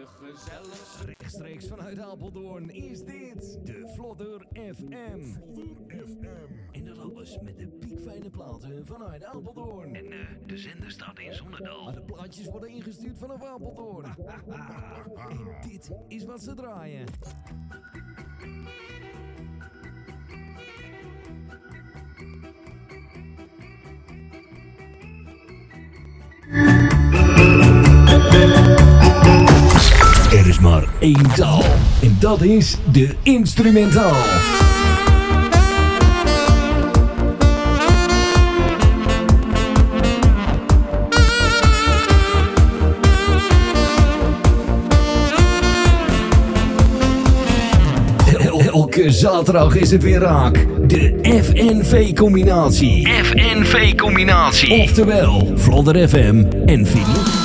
de gezelligste. Rechtstreeks vanuit Apeldoorn is dit de Vlodder FM. En dat alles met de piekfijne platen vanuit Apeldoorn. En eh, de zender staat in Zonnedal. Maar de plaatjes worden ingestuurd vanaf Apeldoorn. en dit is wat ze draaien. Is maar één taal. En dat is de instrumentaal. El- Elke zaterdag is het weer raak. De FNV-combinatie. FNV-combinatie. Oftewel, Vlodder FM en Vinyl.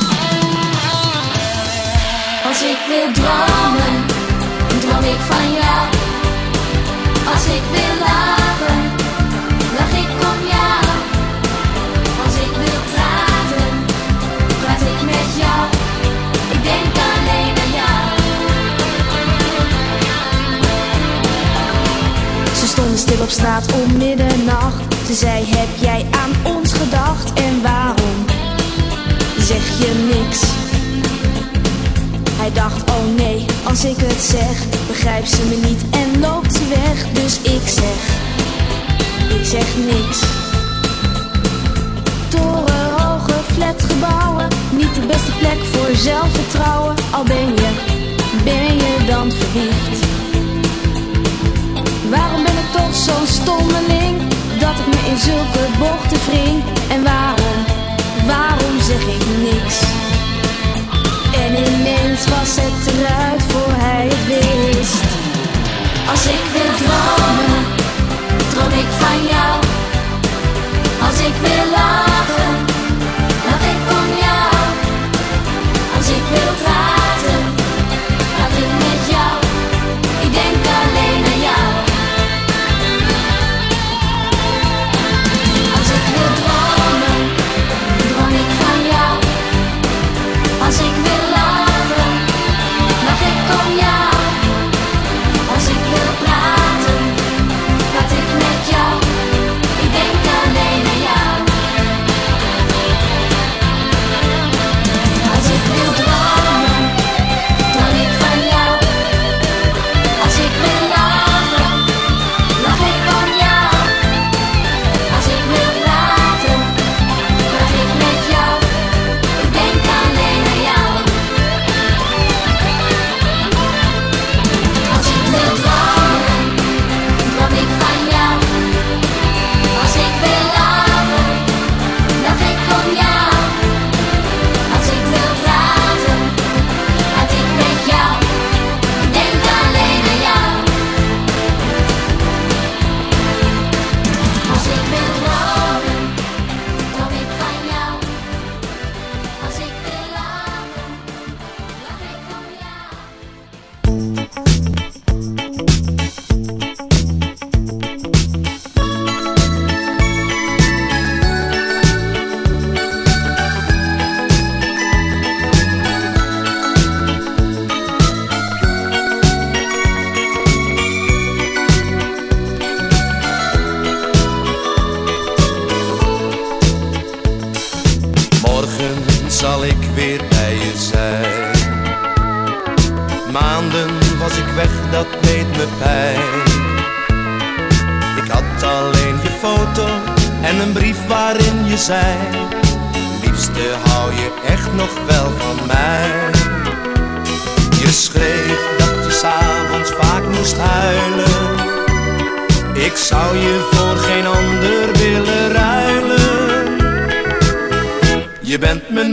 Middernacht. Ze zei: Heb jij aan ons gedacht? En waarom zeg je niks? Hij dacht, oh nee, als ik het zeg, begrijpt ze me niet en loopt ze weg. Dus ik zeg, ik zeg niks. Torenhoge flatgebouwen, niet de beste plek voor zelfvertrouwen. Al ben je, ben je dan verliefd? Waarom ben toch zo'n stommeling, dat ik me in zulke bochten wring? En waarom, waarom zeg ik niks? En ineens was het eruit voor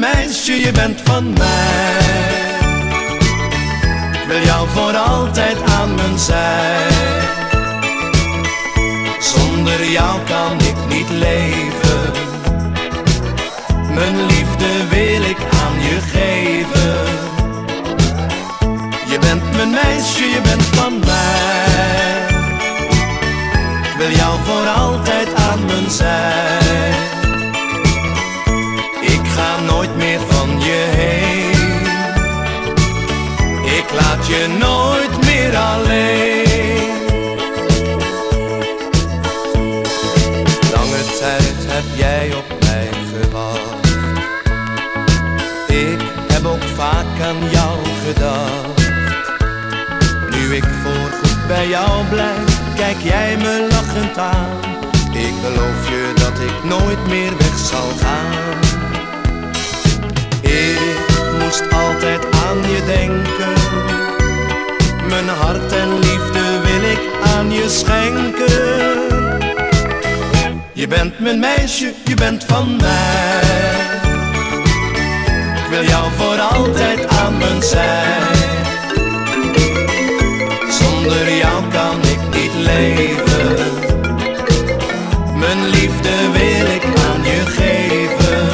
meisje, je bent van mij. Ik wil jou voor altijd aan mijn zij. Zonder jou kan ik niet leven. Mijn liefde wil ik aan je geven. Je bent mijn meisje, je bent van mij. Ik wil jou voor altijd aan mijn zij. je nooit meer alleen. Lange tijd heb jij op mij gewacht. Ik heb ook vaak aan jou gedacht. Nu ik voorgoed bij jou blijf, kijk jij me lachend aan. Ik beloof je dat ik nooit meer weg zal gaan. Ik moest altijd aan je denken mijn hart en liefde wil ik aan je schenken. Je bent mijn meisje, je bent van mij. Ik wil jou voor altijd aan mijn zij. Zonder jou kan ik niet leven. Mijn liefde wil ik aan je geven.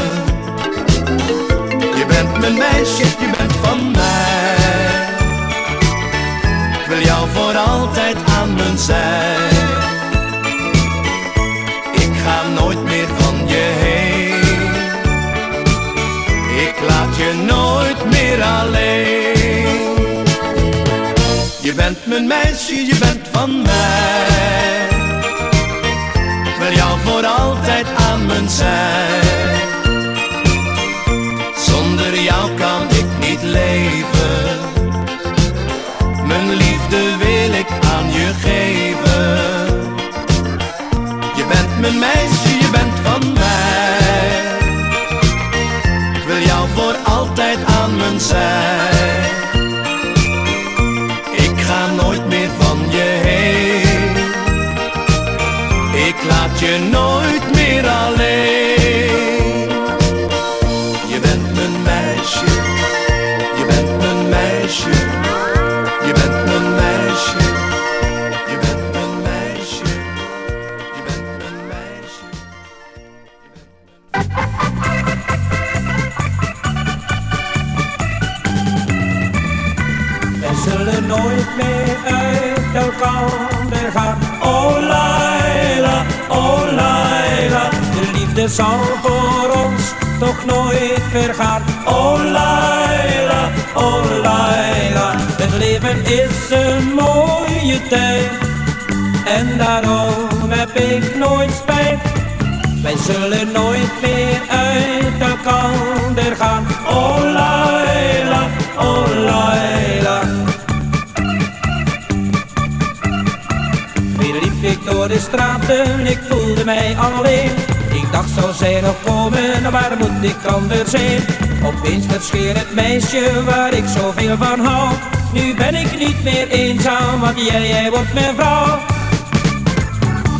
Je bent mijn meisje, je bent van mij. Altijd aan mijn zij. Ik ga nooit meer van je heen. Ik laat je nooit meer alleen. Je bent mijn meisje, je bent van mij. Ik wil jou voor altijd aan mijn zij. Zonder jou kan ik niet leven. Mijn meisje, je bent van mij. Ik wil jou voor altijd aan mijn zij. Zal voor ons toch nooit vergaan. Oh Laila, oh Laila. Het leven is een mooie tijd. En daarom heb ik nooit spijt. Wij zullen nooit meer uit elkaar gaan. Oh Laila, oh Laila. Weer liep ik door de straten, ik voelde mij alleen. Dacht, zou zij nog komen, waar moet ik anders zijn? Opeens verscheen het meisje waar ik zoveel van hou. Nu ben ik niet meer eenzaam, want jij, jij wordt mijn vrouw.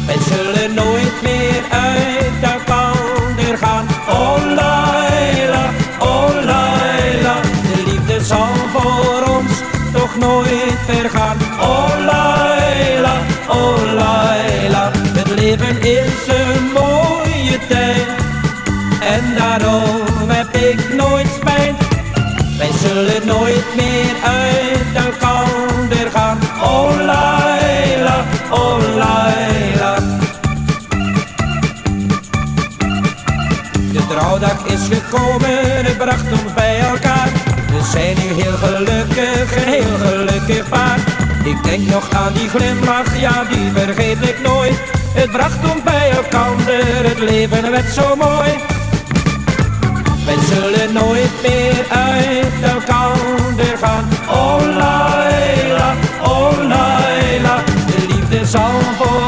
Wij zullen nooit meer uit elkaar gaan. Oh Laila, oh Laila. De liefde zal voor ons toch nooit vergaan. Oh Laila, oh Laila. Het leven is een. En daarom heb ik nooit spijt. Wij zullen nooit meer uit elkaar gaan. Oh Laila, oh Laila. De trouwdag is gekomen, het bracht ons bij elkaar. We zijn nu heel gelukkig, een heel gelukkig paar. Ik denk nog aan die glimlach, ja die vergeet ik nooit. Het bracht ons bij elkaar, het leven werd zo mooi. Zullen nooit meer uit elkaar gaan. Oh Laila, oh Laila. De liefde zal voor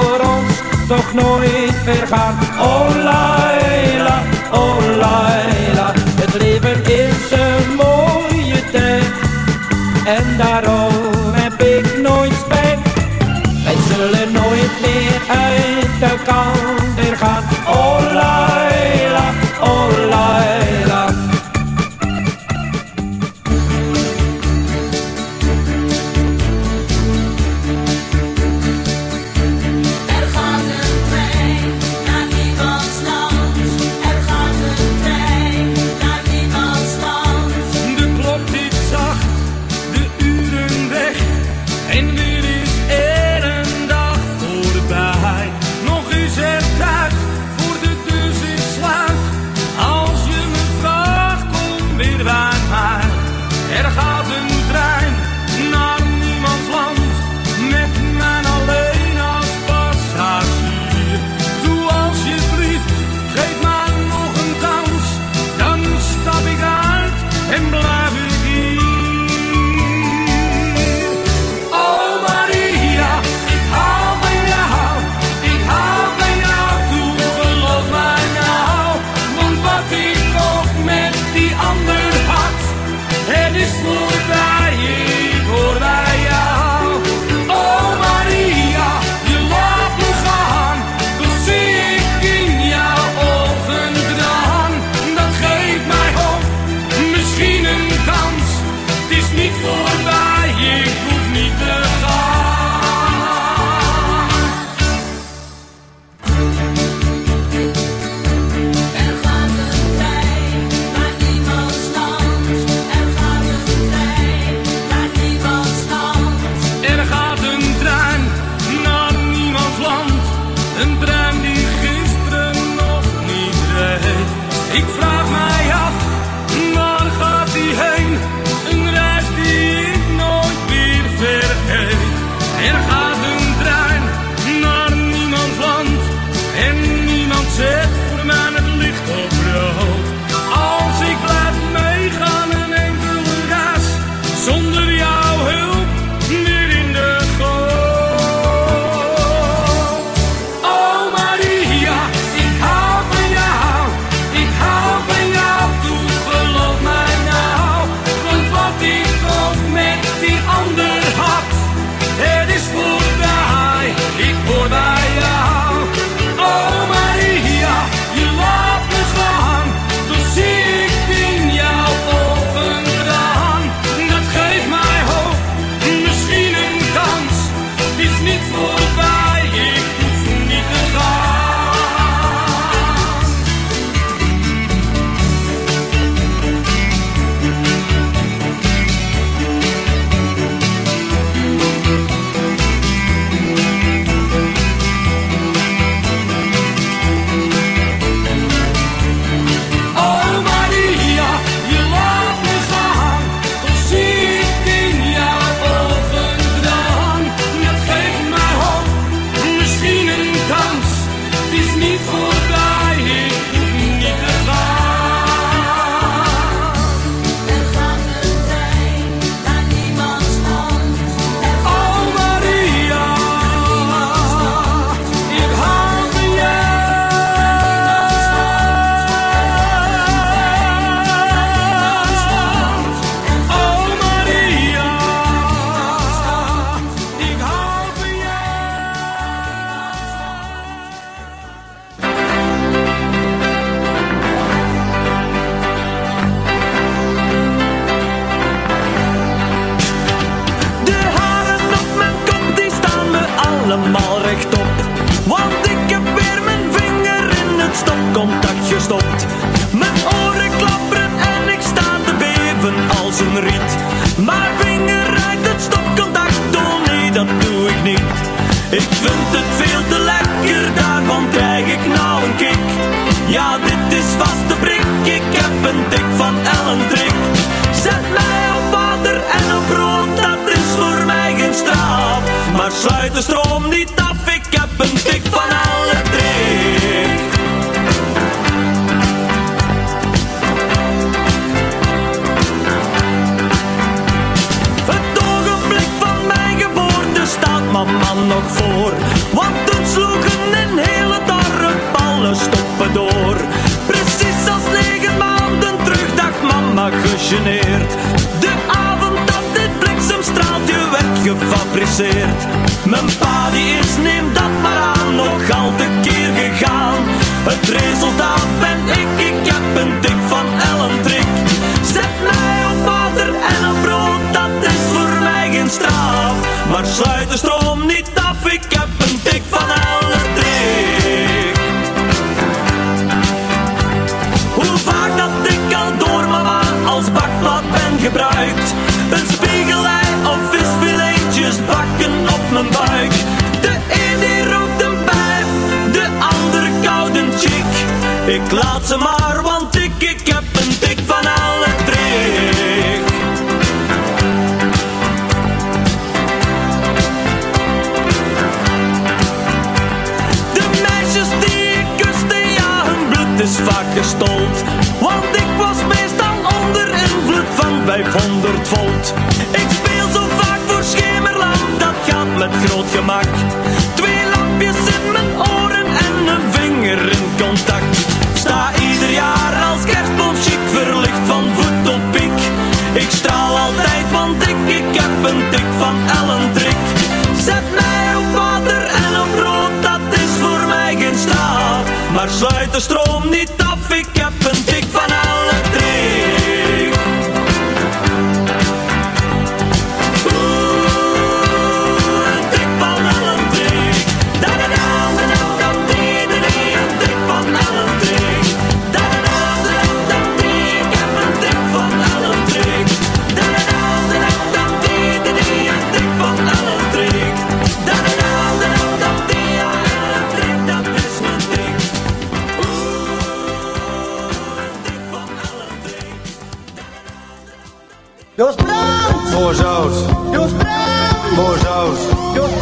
Joost Brand! Boorzout, Joost Brand! boorzout. Joost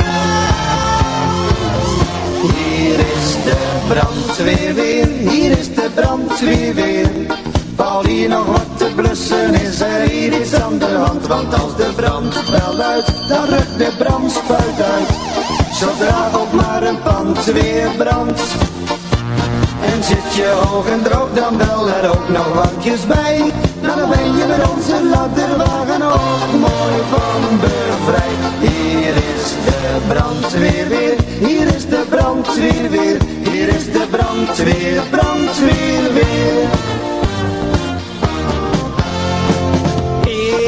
Hier is de brandweer weer, hier is de brandweer weer. Valt hier nog wat te blussen, is er hier iets aan de hand. Want als de brand wel luidt, dan rukt de brandspuit uit. Zodra ook maar een pand weer brandt. En zit je hoog en droog, dan wel er ook nog wankjes bij. Dan ben je met onze ladderwagen ook mooi van bevrijd. Hier is de brandweer weer, hier is de brandweer weer, hier is de brandweer, brandweer weer.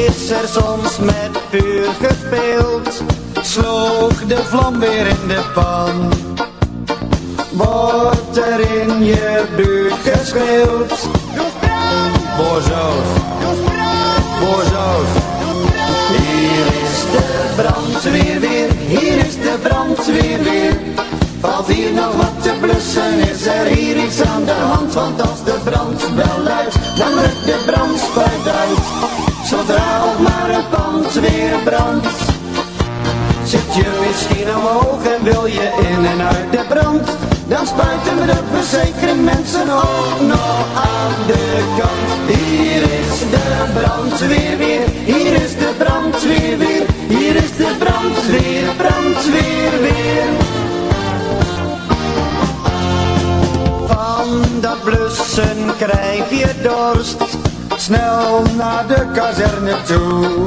Is er soms met vuur gespeeld, sloeg de vlam weer in de pan. Wordt er in je buurt geschreeuwd? Boorzout, boorzout. Brandweer weer, hier is de brandweer weer. Valt hier nog wat te blussen, is er hier iets aan de hand? Want als de brand wel luidt, dan rukt de brandspuit uit. Zodra maar een pand weer brandt. Zit je misschien omhoog en wil je in en uit de brand? Dan spuiten we de verzekering mensen ook nog aan de kant. Hier is de brandweer weer, hier is de brandweer weer, hier is de brandweer, brandweer weer. Van dat blussen krijg je dorst, snel naar de kazerne toe.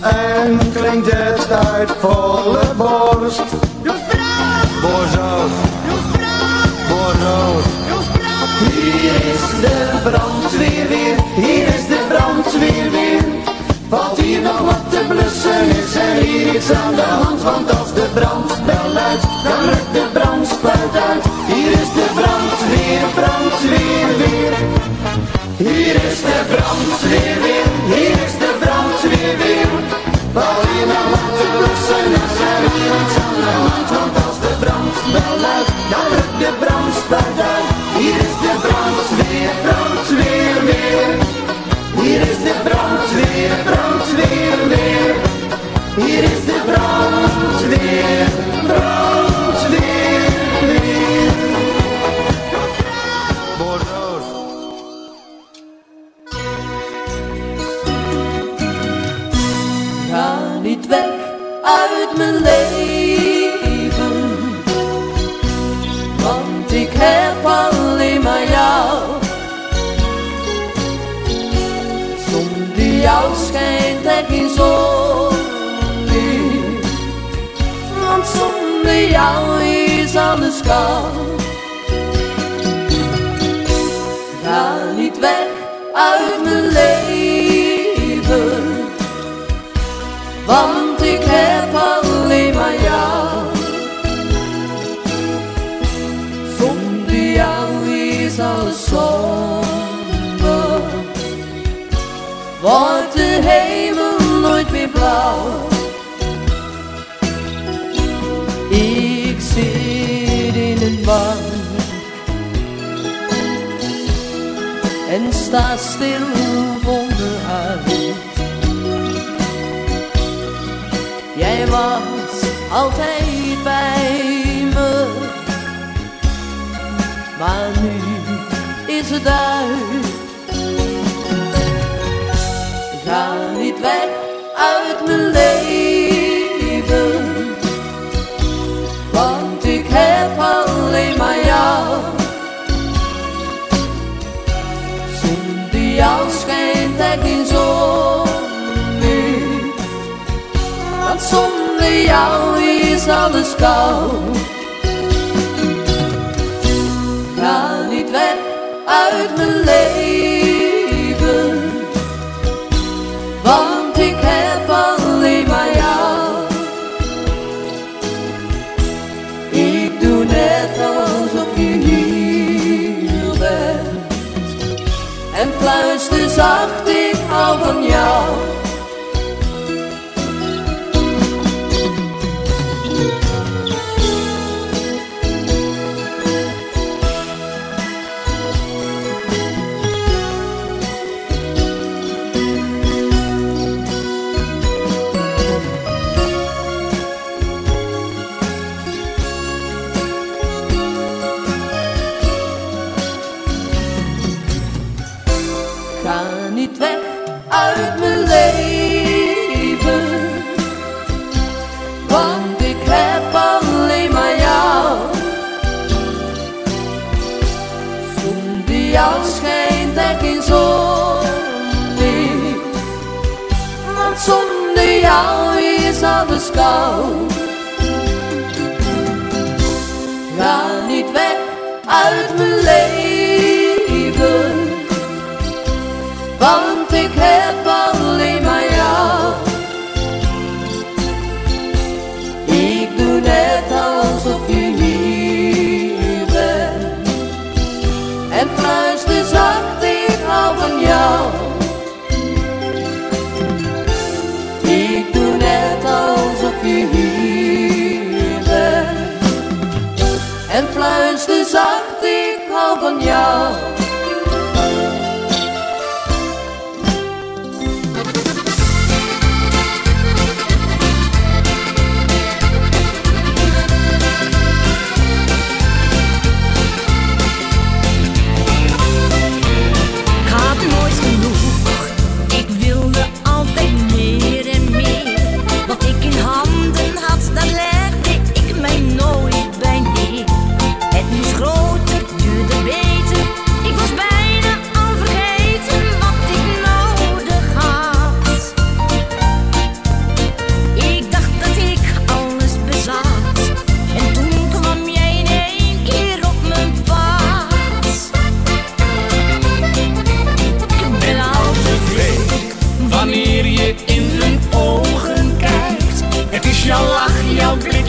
En klinkt het uit volle borst. Boorzout. Hier is de brandweer weer, hier is de brandweer weer. Valt hier nog wat te blussen, is er hier iets aan de hand? Want als de brand wel luidt, dan rukt de brandspuit uit. Hier is de brandweer, brandweer weer. Hier is de brandweer weer, fluister zacht, ik hou van jou.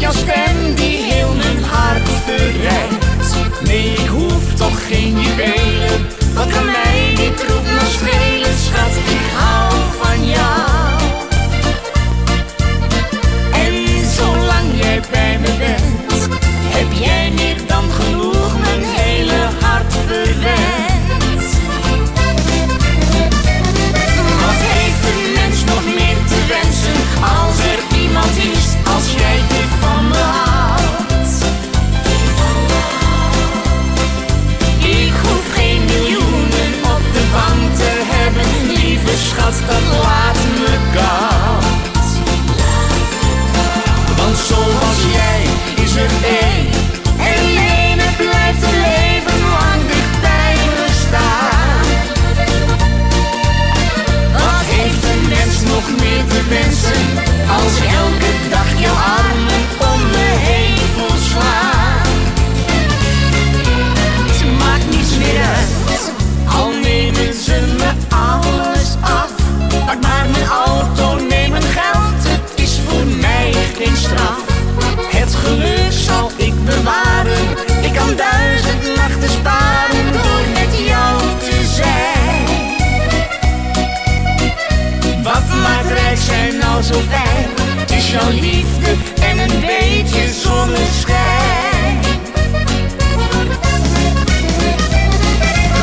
Jouw stem die heel mijn hart verrijkt. Nee, ik hoef toch geen juwelen, wat kan mij dit roep nog schelen, schat, ik hou van jou. En zolang jij bij me bent, heb jij meer dan genoeg mijn hele hart verwend. Als jij dit van me houdt? Ik hoef geen miljoenen op de bank te hebben, lieve schat, dat laat me koud. Als elke dag zo fijn? Het is jouw liefde en een beetje zonneschijn.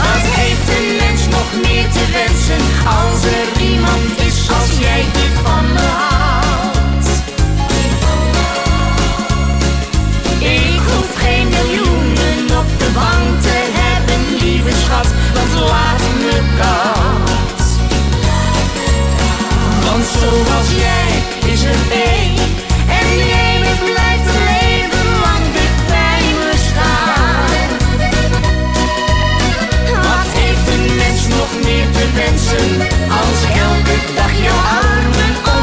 Wat heeft een mens nog meer te wensen als er iemand is als jij die van me houdt? Ik hoef geen miljoenen op de bank te hebben, lieve schat, want laat me koud. Want zoals jij is er één. En die ene blijft een leven lang dicht bij me staan. Wat heeft een mens nog meer te wensen Als elke dag jouw armen om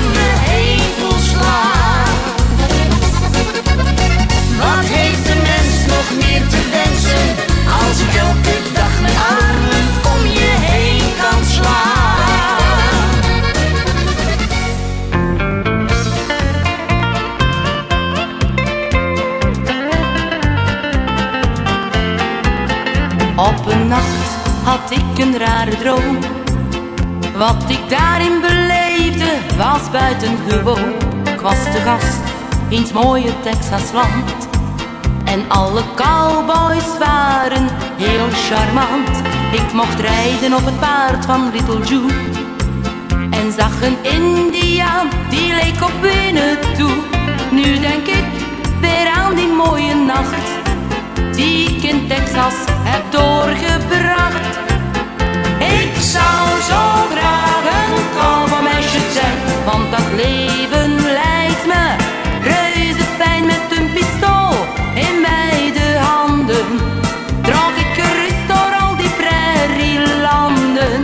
Wat ik daarin beleefde was buitengewoon. Ik was te gast in het mooie Texasland. En alle cowboys waren heel charmant. Ik mocht rijden op het paard van Little Joe. En zag een Indiaan, die leek op toe. Nu denk ik weer aan die mooie nacht die ik in Texas heb doorgebracht. Ik zou zo graag een cowboymeisje zijn, want dat leven leidt me reuze pijn met een pistool in beide handen. Draag ik gerust door al die prairie landen,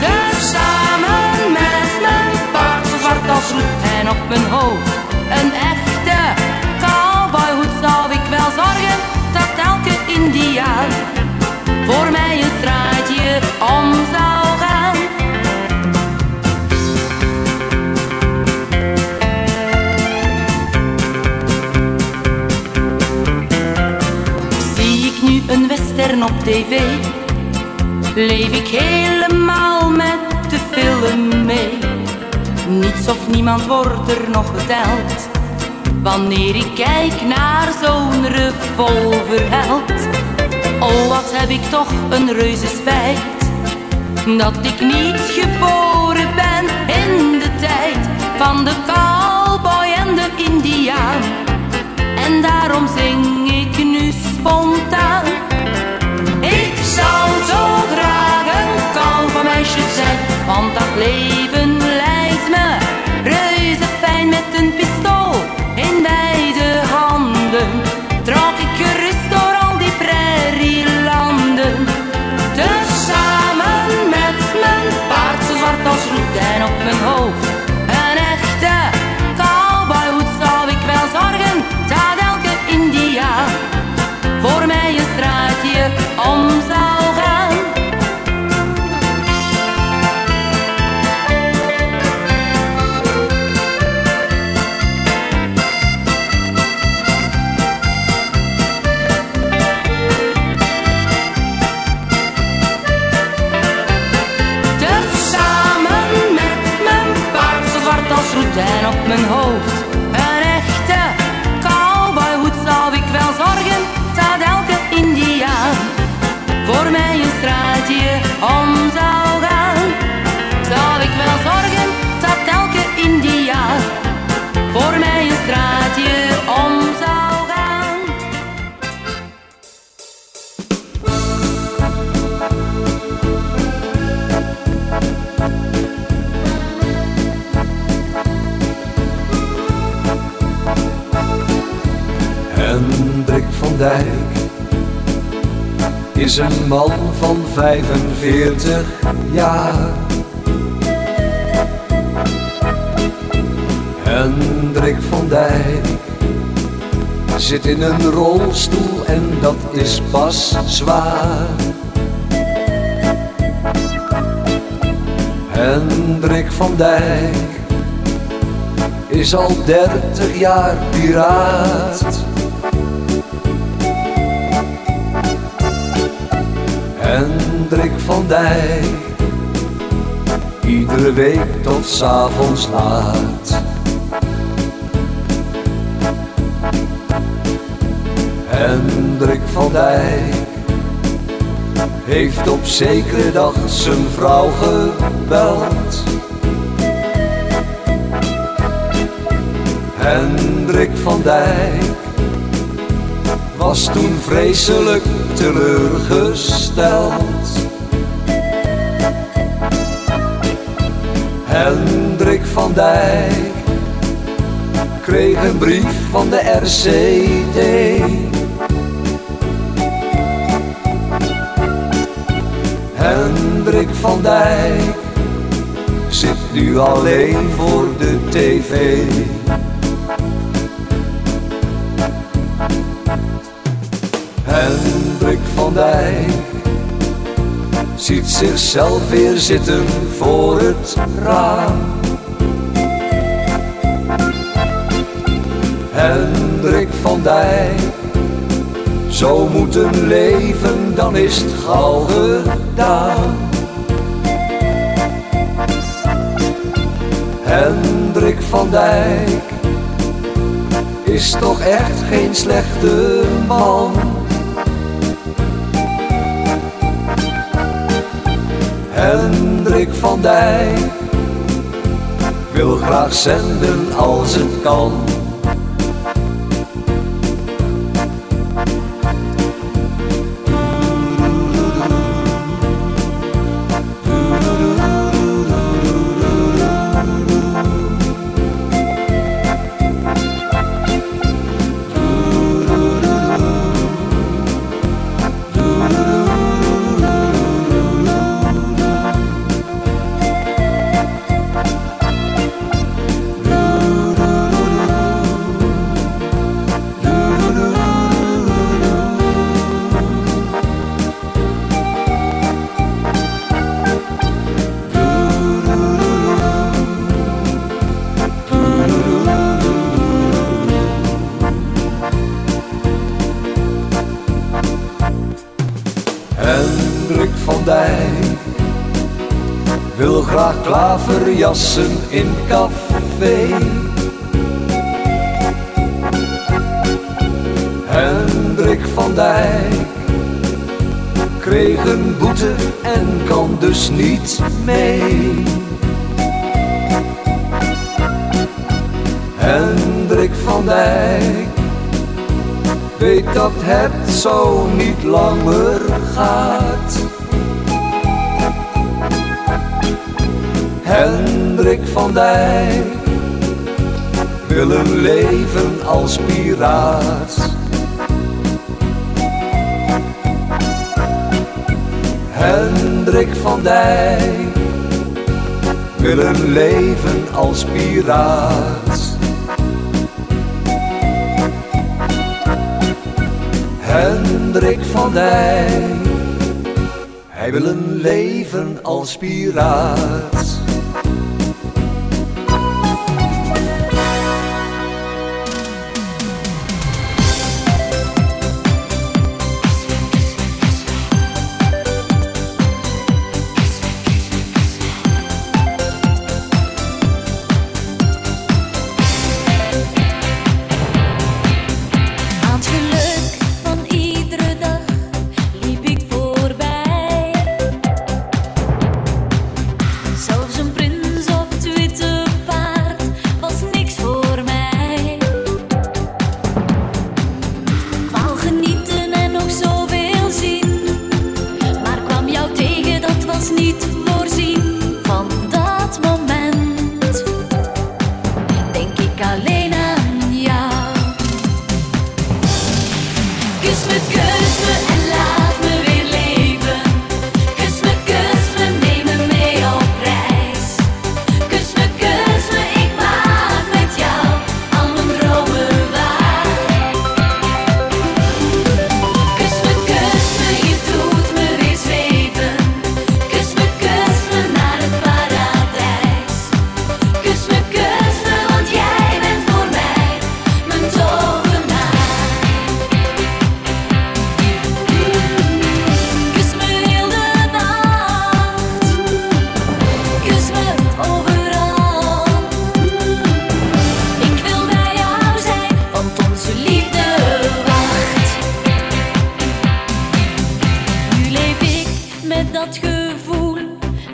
Dus samen met mijn paard, zwart als lucht en op mijn hoofd. om zou gaan. Zie ik nu een western op tv, leef ik helemaal met de film mee. Niets of niemand wordt er nog geteld. Wanneer ik kijk naar zo'n revolverheld Oh, wat heb ik toch een reuze spijt. Dat ik niet geboren ben in de tijd van de cowboy en de indiaan. En daarom zing ik nu spontaan. Ik zou zo graag een cowboymeisje zijn, want dat leven lijkt me reuze fijn met een pistool in beide handen. 45 jaar. Hendrik van Dijk zit in een rolstoel en dat is pas zwaar. Hendrik van Dijk is al 30 jaar piraat. Hendrik van Dijk, iedere week tot 's avonds laat. Hendrik van Dijk heeft op zekere dag zijn vrouw gebeld. Hendrik van Dijk was toen vreselijk teleurgesteld. Hendrik van Dijk kreeg een brief van de RCD. Hendrik van Dijk zit nu alleen voor de tv. Hendrik van Dijk ziet zichzelf weer zitten voor het raam. Hendrik van Dijk, zo moet een leven, dan is het gauw gedaan. Hendrik van Dijk is toch echt geen slechte man. Hendrik van Dijk wil graag zenden als het kan. in café. Hendrik van Dijk kreeg een boete en kan dus niet mee. Hendrik van Dijk weet dat het zo niet langer gaat. Hendrik van Dijk wil een leven als piraat. Hendrik van Dijk wil een leven als piraat. Hendrik van Dijk, hij wil een leven als piraat.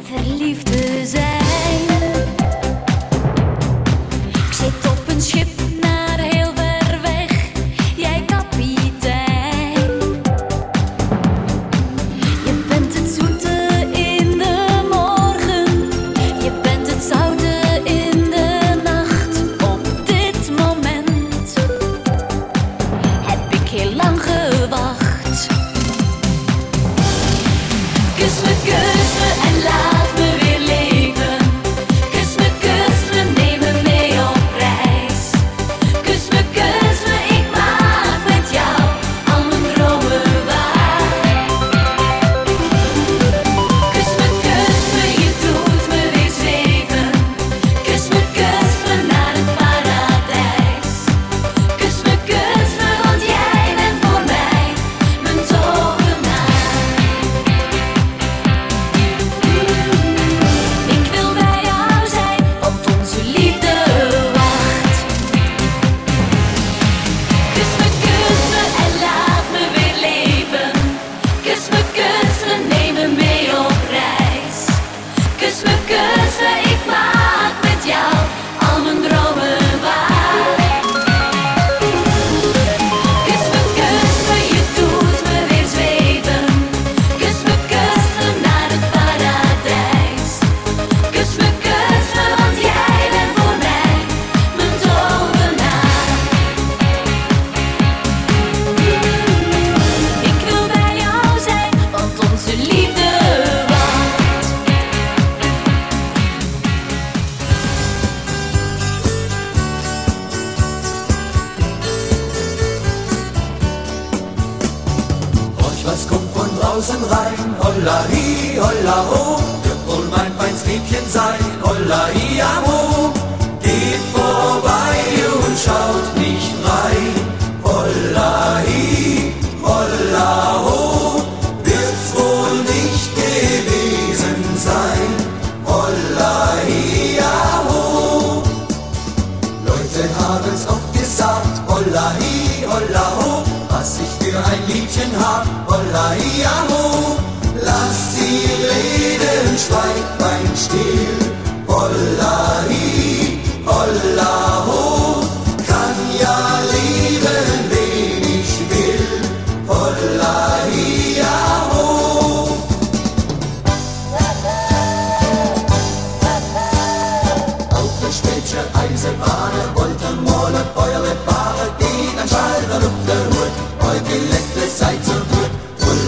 Verliefde zijn. Mädchen haben's oft gesagt, holla hi, holla ho, was ich für ein Liedchen hab, holla hi, ja, ho. Lass sie Reden, schweig mein Still, holla hi, holla ho.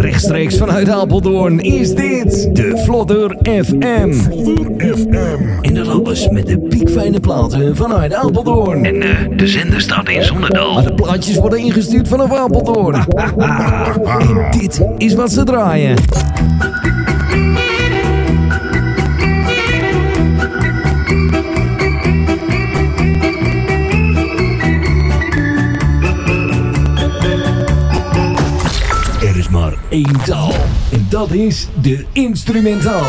Rechtstreeks vanuit Apeldoorn is dit de Vlodder FM. Vlodder FM. En dat alles met de piekfijne platen vanuit Apeldoorn. En eh, de zender staat in Zonnedal. Maar de plaatjes worden ingestuurd vanaf Apeldoorn. en dit is wat ze draaien. Één taal. En dat is de instrumentaal.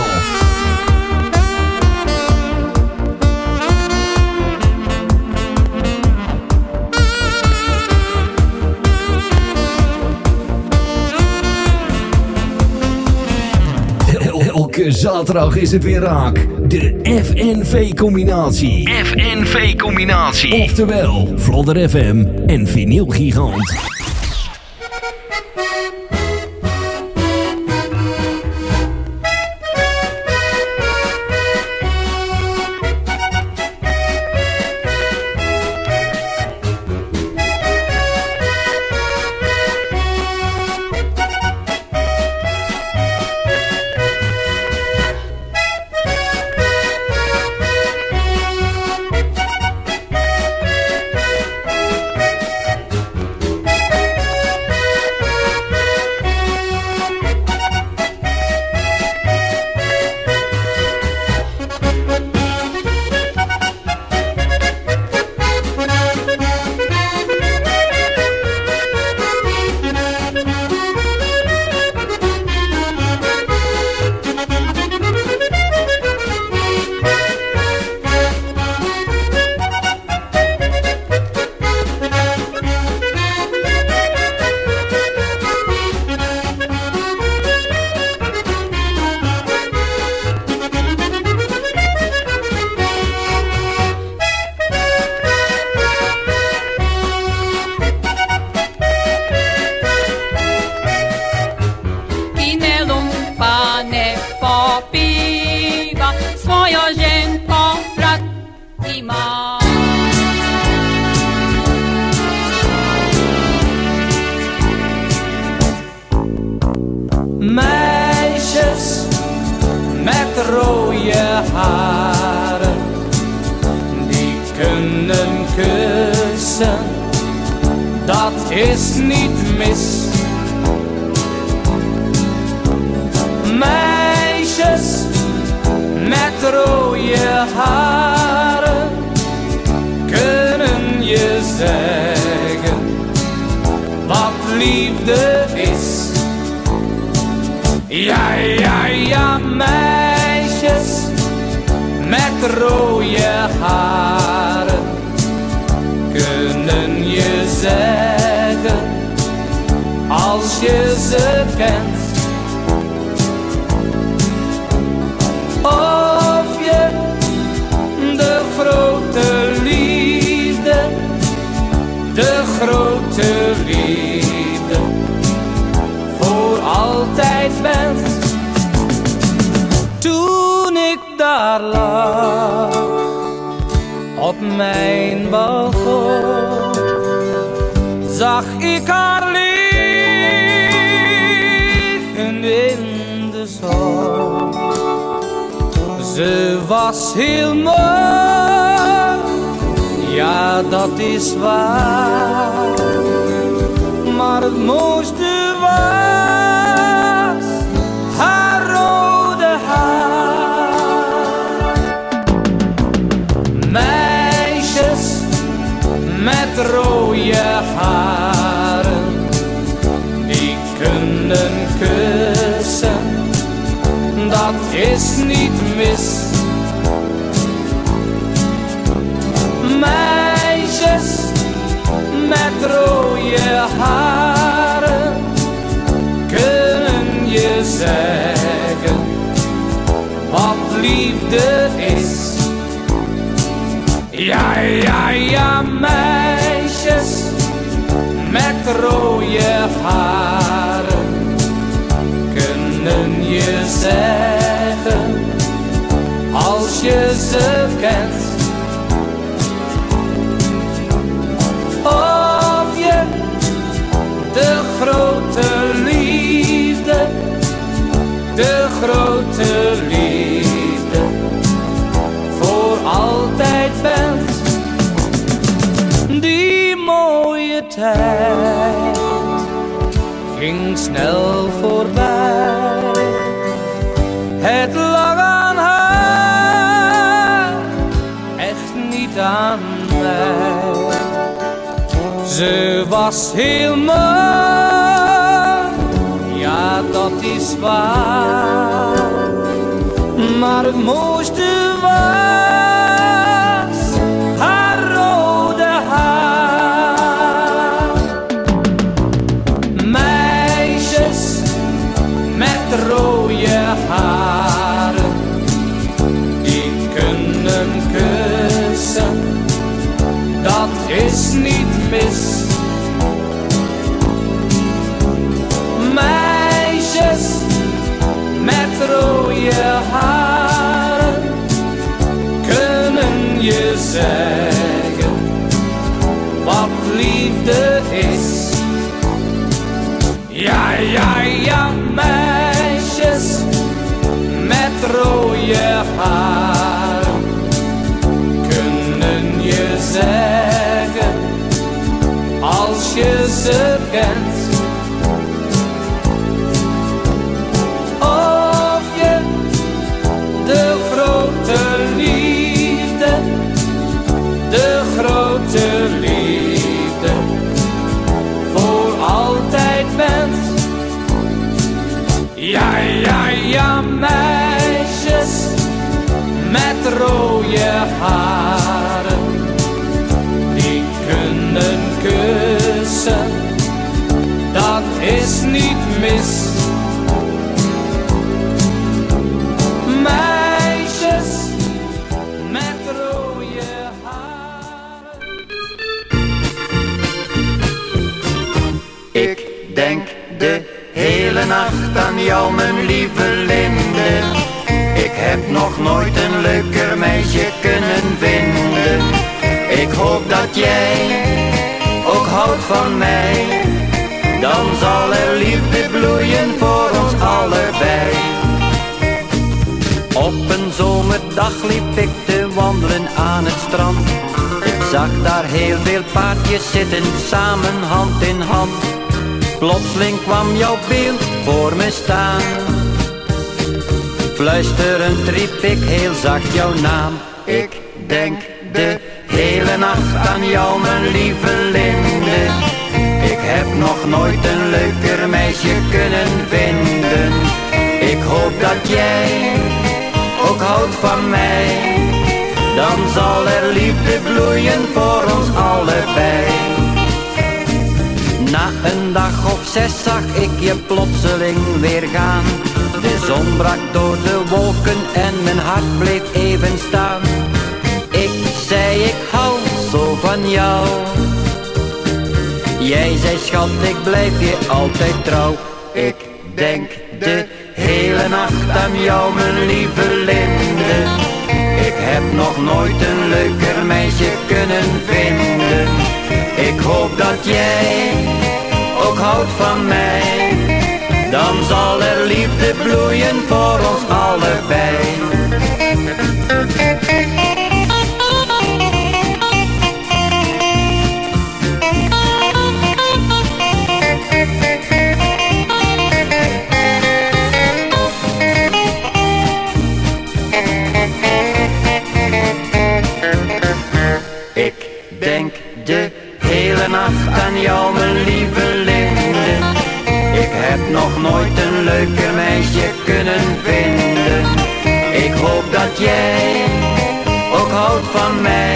El- Elke zaterdag is het weer raak. De FNV-combinatie. FNV-combinatie. Oftewel, Vlodder FM en Vinyl Gigant. Zeggen wat liefde is. Ja, ja, ja, meisjes met rode haren kunnen je zeggen als je ze kent. Mijn balkon zag ik haar liggen in de zon. Ze was heel mooi, ja dat is waar. Maar het mooiste was rode haren kunnen je zeggen wat liefde is. Ja, ja, ja, meisjes met rode haren kunnen je zeggen als je ze tijd ging snel voorbij. Het lag aan haar, echt niet aan mij. Ze was heel mooi, ja dat is waar. Maar het mooiste Of je de grote liefde, de grote liefde voor altijd bent. Ja, ja, ja, meisjes met rode haren, jou, mijn lieve Linde. Ik heb nog nooit een leuker meisje kunnen vinden. Ik hoop dat jij ook houdt van mij. Dan zal er liefde bloeien voor ons allebei. Op een zomerdag liep ik te wandelen aan het strand. Ik zag daar heel veel paardjes zitten, samen hand in hand. Plotseling kwam jouw beeld voor me staan. Fluisterend riep ik heel zacht jouw naam. Ik denk de hele nacht aan jou, mijn lieve Linde. Ik heb nog nooit een leuker meisje kunnen vinden. Ik hoop dat jij ook houdt van mij. Dan zal er liefde bloeien voor ons allebei. Na een dag of zes zag ik je plotseling weer gaan. De zon brak door de wolken en mijn hart bleef even staan. Ik zei ik hou zo van jou. Jij zei schat ik blijf je altijd trouw. Ik denk de hele nacht aan jou mijn lieve Linde. Ik heb nog nooit een leuker meisje kunnen vinden. Ik hoop dat jij houdt van mij. Dan zal er liefde bloeien voor ons allebei. Ik denk de hele nacht aan jou, heb nog nooit een leuker meisje kunnen vinden. Ik hoop dat jij ook houdt van mij.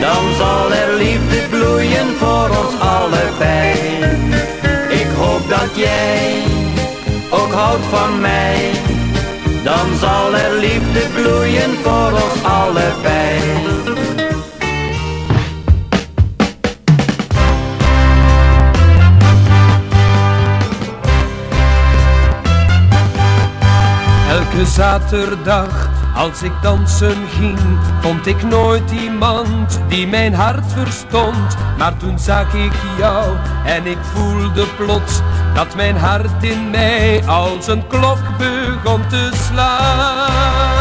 Dan zal er liefde bloeien voor ons allebei. Ik hoop dat jij ook houdt van mij. Dan zal er liefde bloeien voor ons allebei. Zaterdag als ik dansen ging, vond ik nooit iemand die mijn hart verstond. Maar toen zag ik jou en ik voelde plots dat mijn hart in mij als een klok begon te slaan.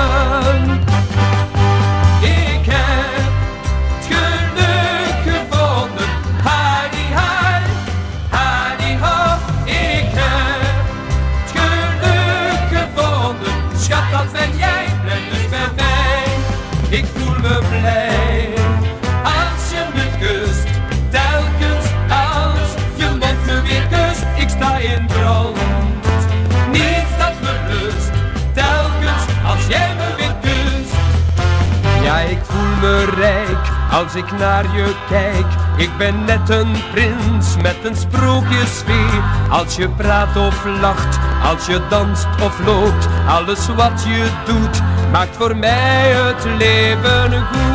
Als ik naar je kijk. Ik ben net een prins met een sprookjesfeer. Als je praat of lacht, als je danst of loopt, alles wat je doet maakt voor mij het leven goed.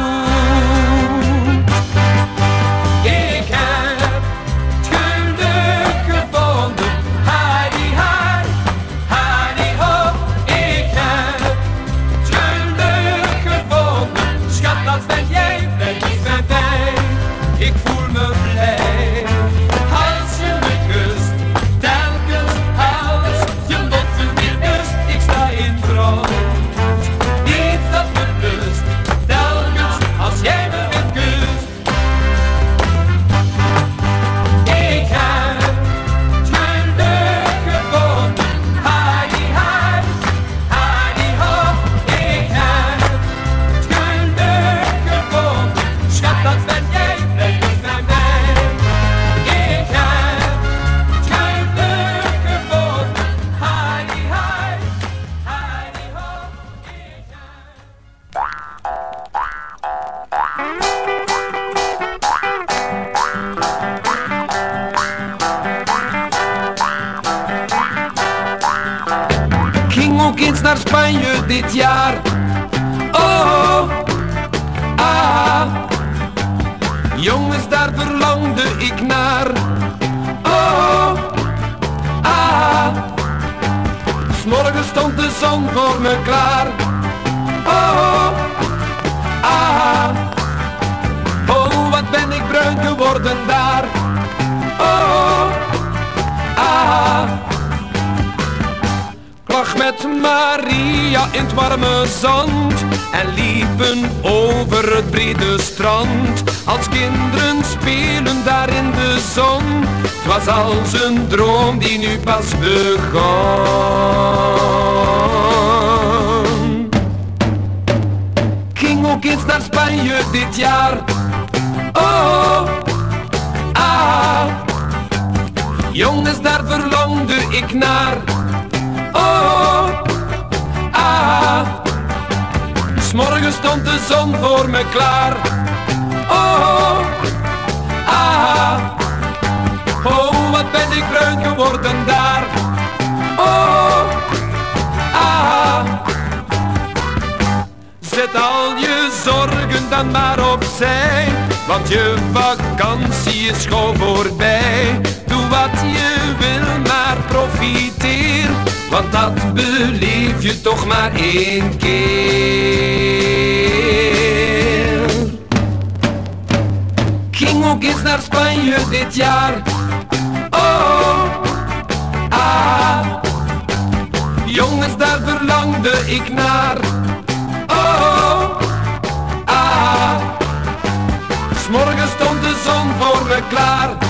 Me klaar. Oh, ah. Oh, wat ben ik bruin geworden daar. Oh, ah. Ik lag met Maria in het warme zand en liepen over het brede strand. Als kinderen spelen daar in de zon, het was als een droom die nu pas begon. Ook eens naar Spanje dit jaar. Oh, ah. Jongens, daar verlangde ik naar. Oh, ah. S'morgens stond de zon voor me klaar. Oh, ah. Oh, wat ben ik bruin geworden daar. Zet al je zorgen dan maar opzij, want je vakantie is gewoon voorbij. Doe wat je wil, maar profiteer, want dat beleef je toch maar één keer. Ging ook eens naar Spanje dit jaar. Oh, ah, jongens, daar verlangde ik naar. Claro.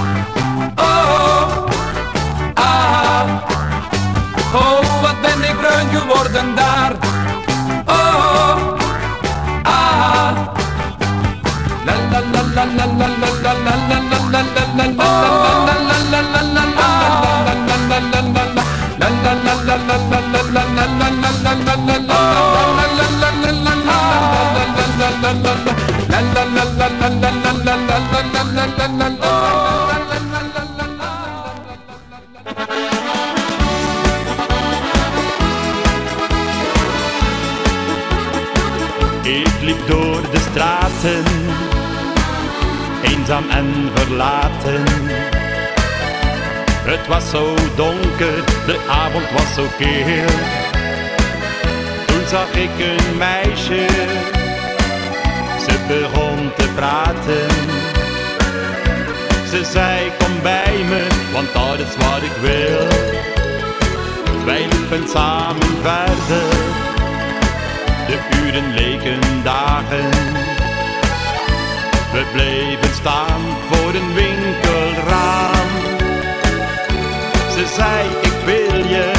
en verlaten. Het was zo donker, de avond was zo keel. Toen zag ik een meisje, ze begon te praten. Ze zei kom bij me, want dat is wat ik wil. Wij liepen samen verder, de uren leken dagen. We bleven staan voor een winkelraam. Ze zei: Ik wil je,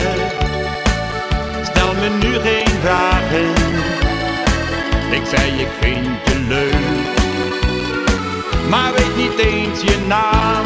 stel me nu geen vragen. Ik zei: Ik vind je leuk, maar weet niet eens je naam.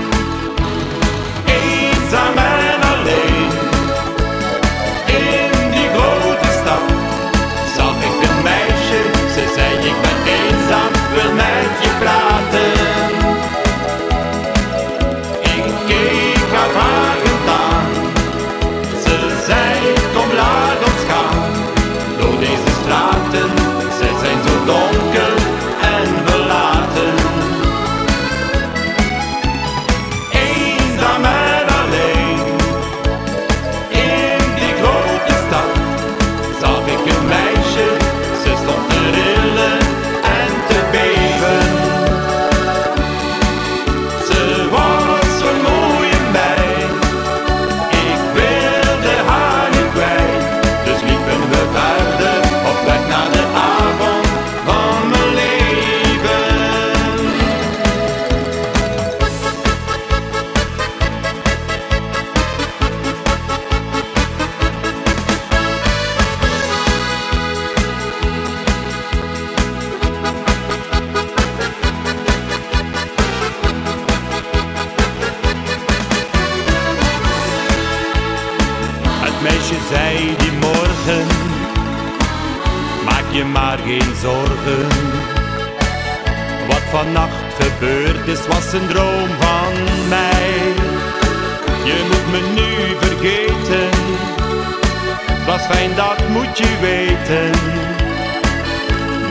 fijn, dat moet je weten.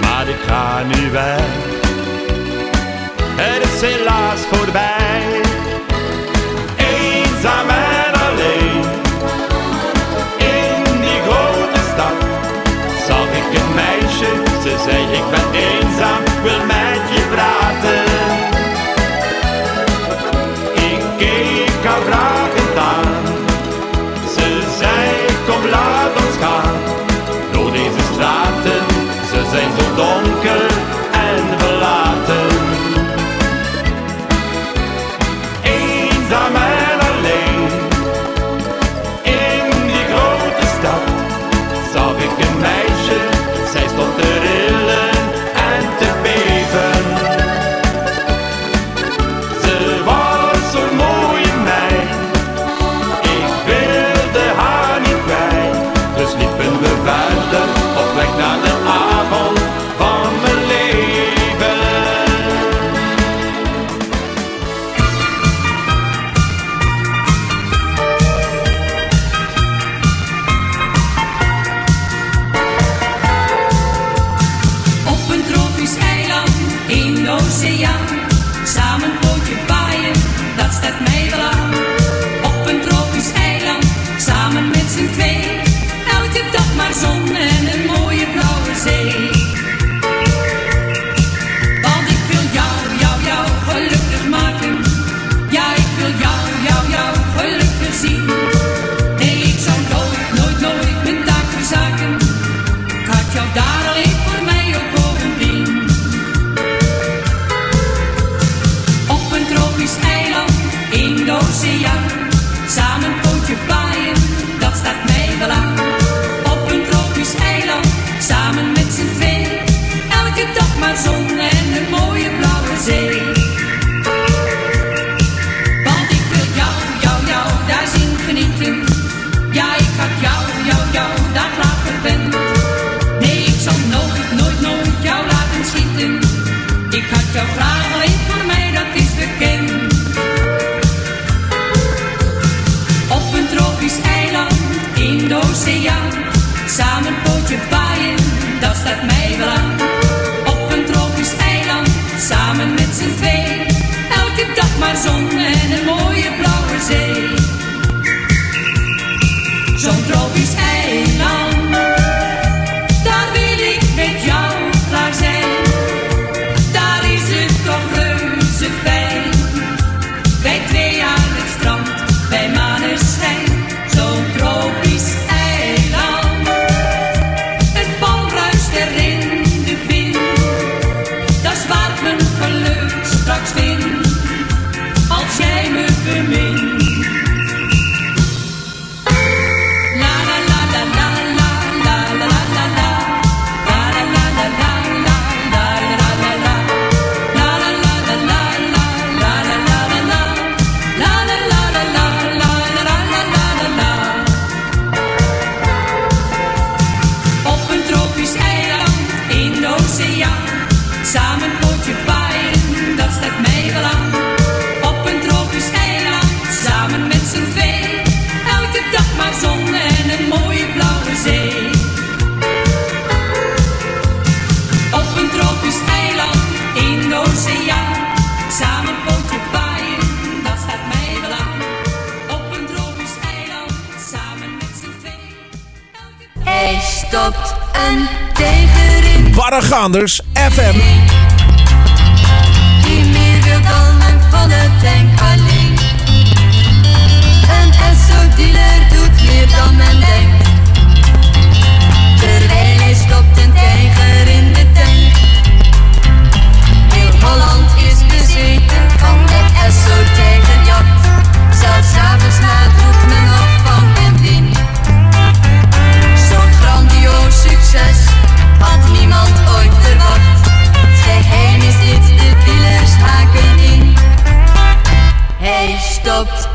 Maar ik ga nu weg. Het is helaas voor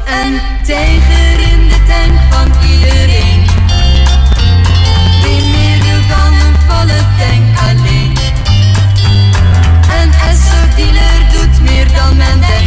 En een tijger in de tuin van iedereen. Die meer dan een vallen tank alleen. En SO-dealer doet meer dan men denkt.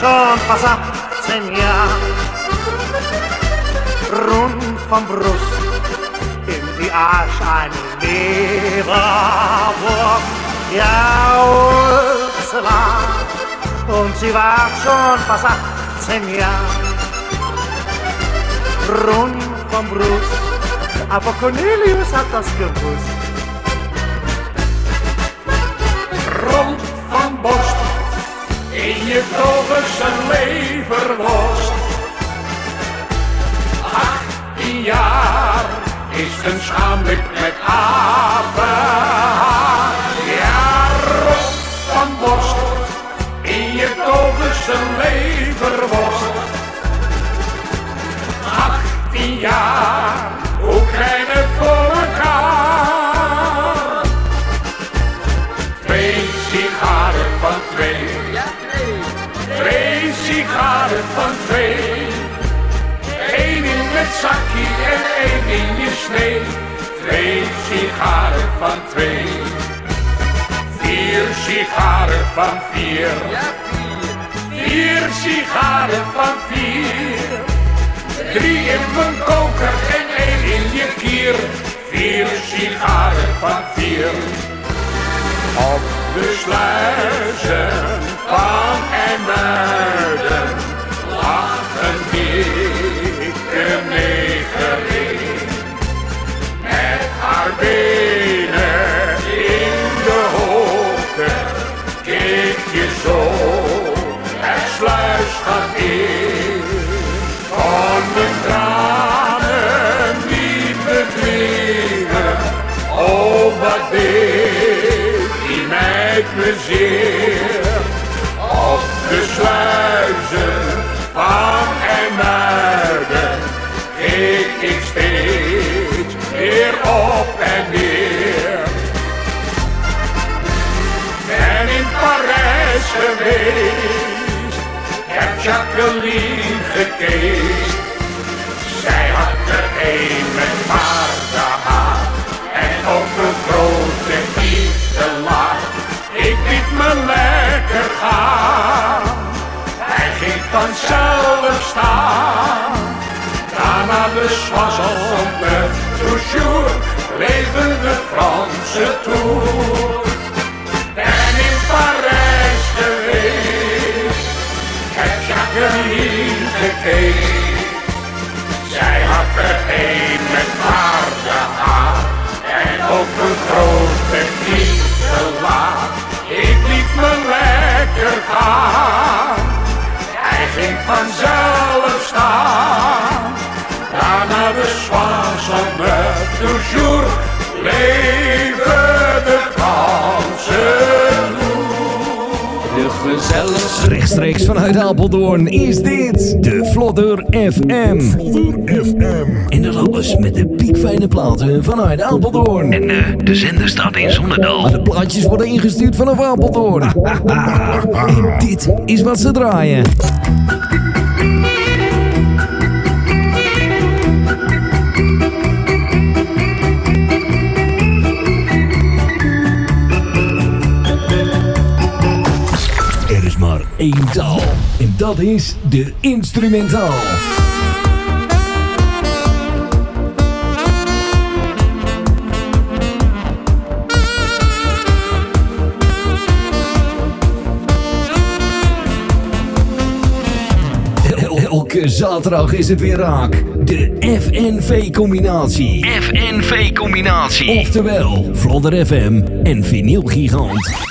schon fast 18 Jahre. Rund vom Brust in die Arsch ein Leberwurm. Ja, Ursula, und sie war schon fast 18 Jahre. Rund vom Brust, aber Cornelius hat das gewusst. in je dagelijkse leven lost. 18 jaar is een schaamlip met apenhaar. Ja, rot van borst, in je dagelijkse leven worst. 18 jaar, hoe krijg je het voor elkaar? Twee sigaren van twee Eén in het zakje en één in je snee. Twee sigaren van twee. Vier sigaren van vier. Vier sigaren van vier. Drie in mijn koker en één in je kier. Vier sigaren van vier. Op de sluizen van Emuiden zeer. Op de sluizen van Emuiden keek ik steeds weer op en neer. Ben in Parijs geweest, heb Jacqueline gekeest. Zij vanzelf staan. Daarna de soixante toujours, levende Franse tour. Ben in Parijs geweest, heb Jacqueline gekeken. Zij had er een met paardenhaar en ook een grote laag. Ik liet me lekker gaan, ging vanzelf staan. Daarna de soixante toujours, leven De. Rechtstreeks vanuit Apeldoorn is dit de Vlodder FM. Vlodder FM. En dat alles met de piekfijne platen vanuit Apeldoorn. En eh, de zender staat in Zonnedal. Maar de plaatjes worden ingestuurd vanaf Apeldoorn. en dit is wat ze draaien. Één taal. En dat is de instrumentaal. El- Elke zaterdag is het weer raak. De FNV-combinatie. FNV-combinatie. Oftewel, Vlodder FM en Vinyl Gigant.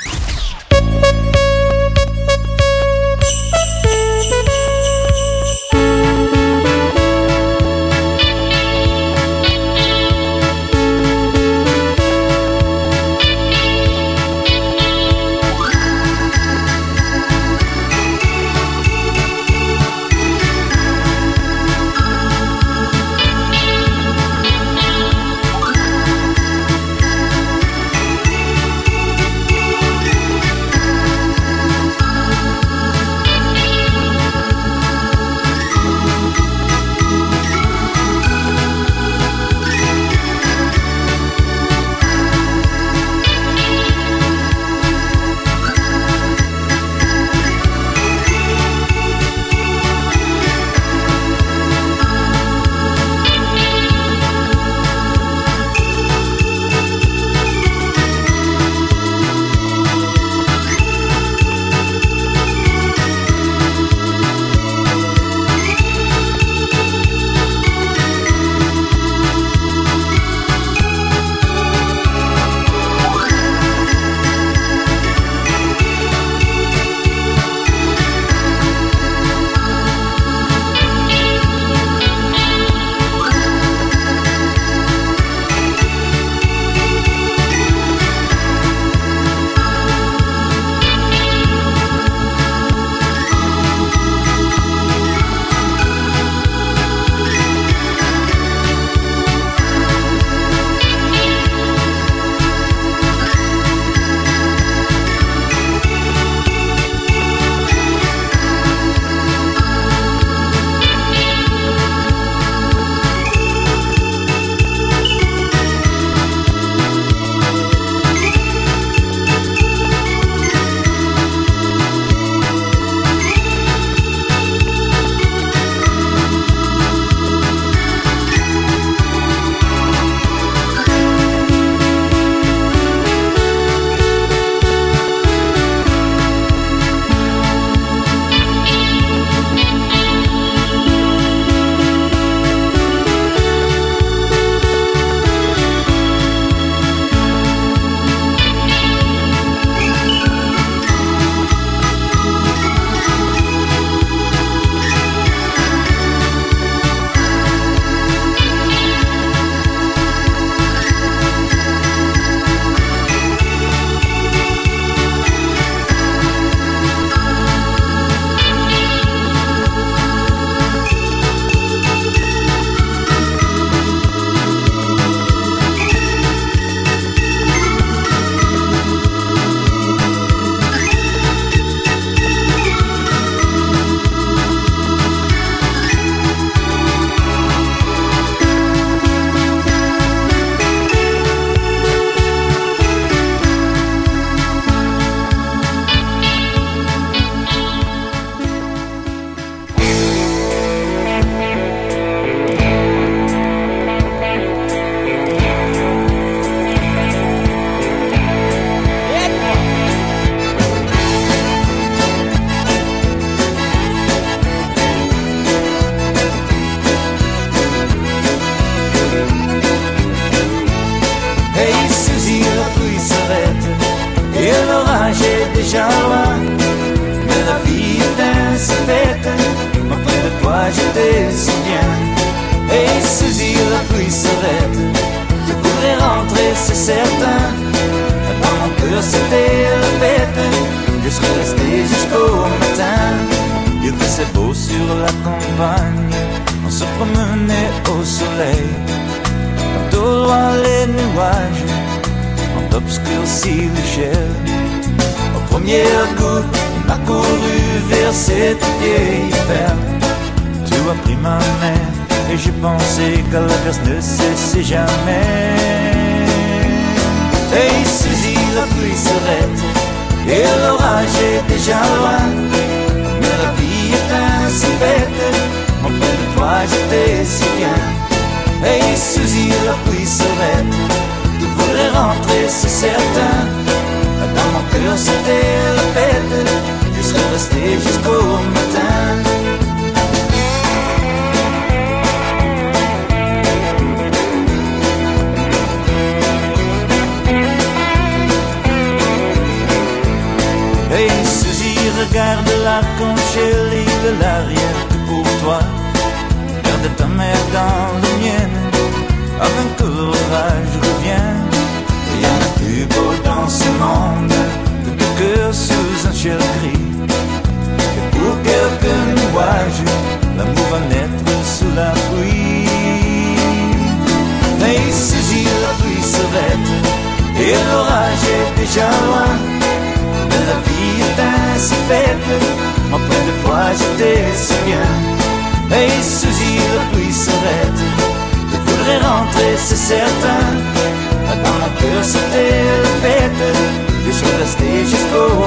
고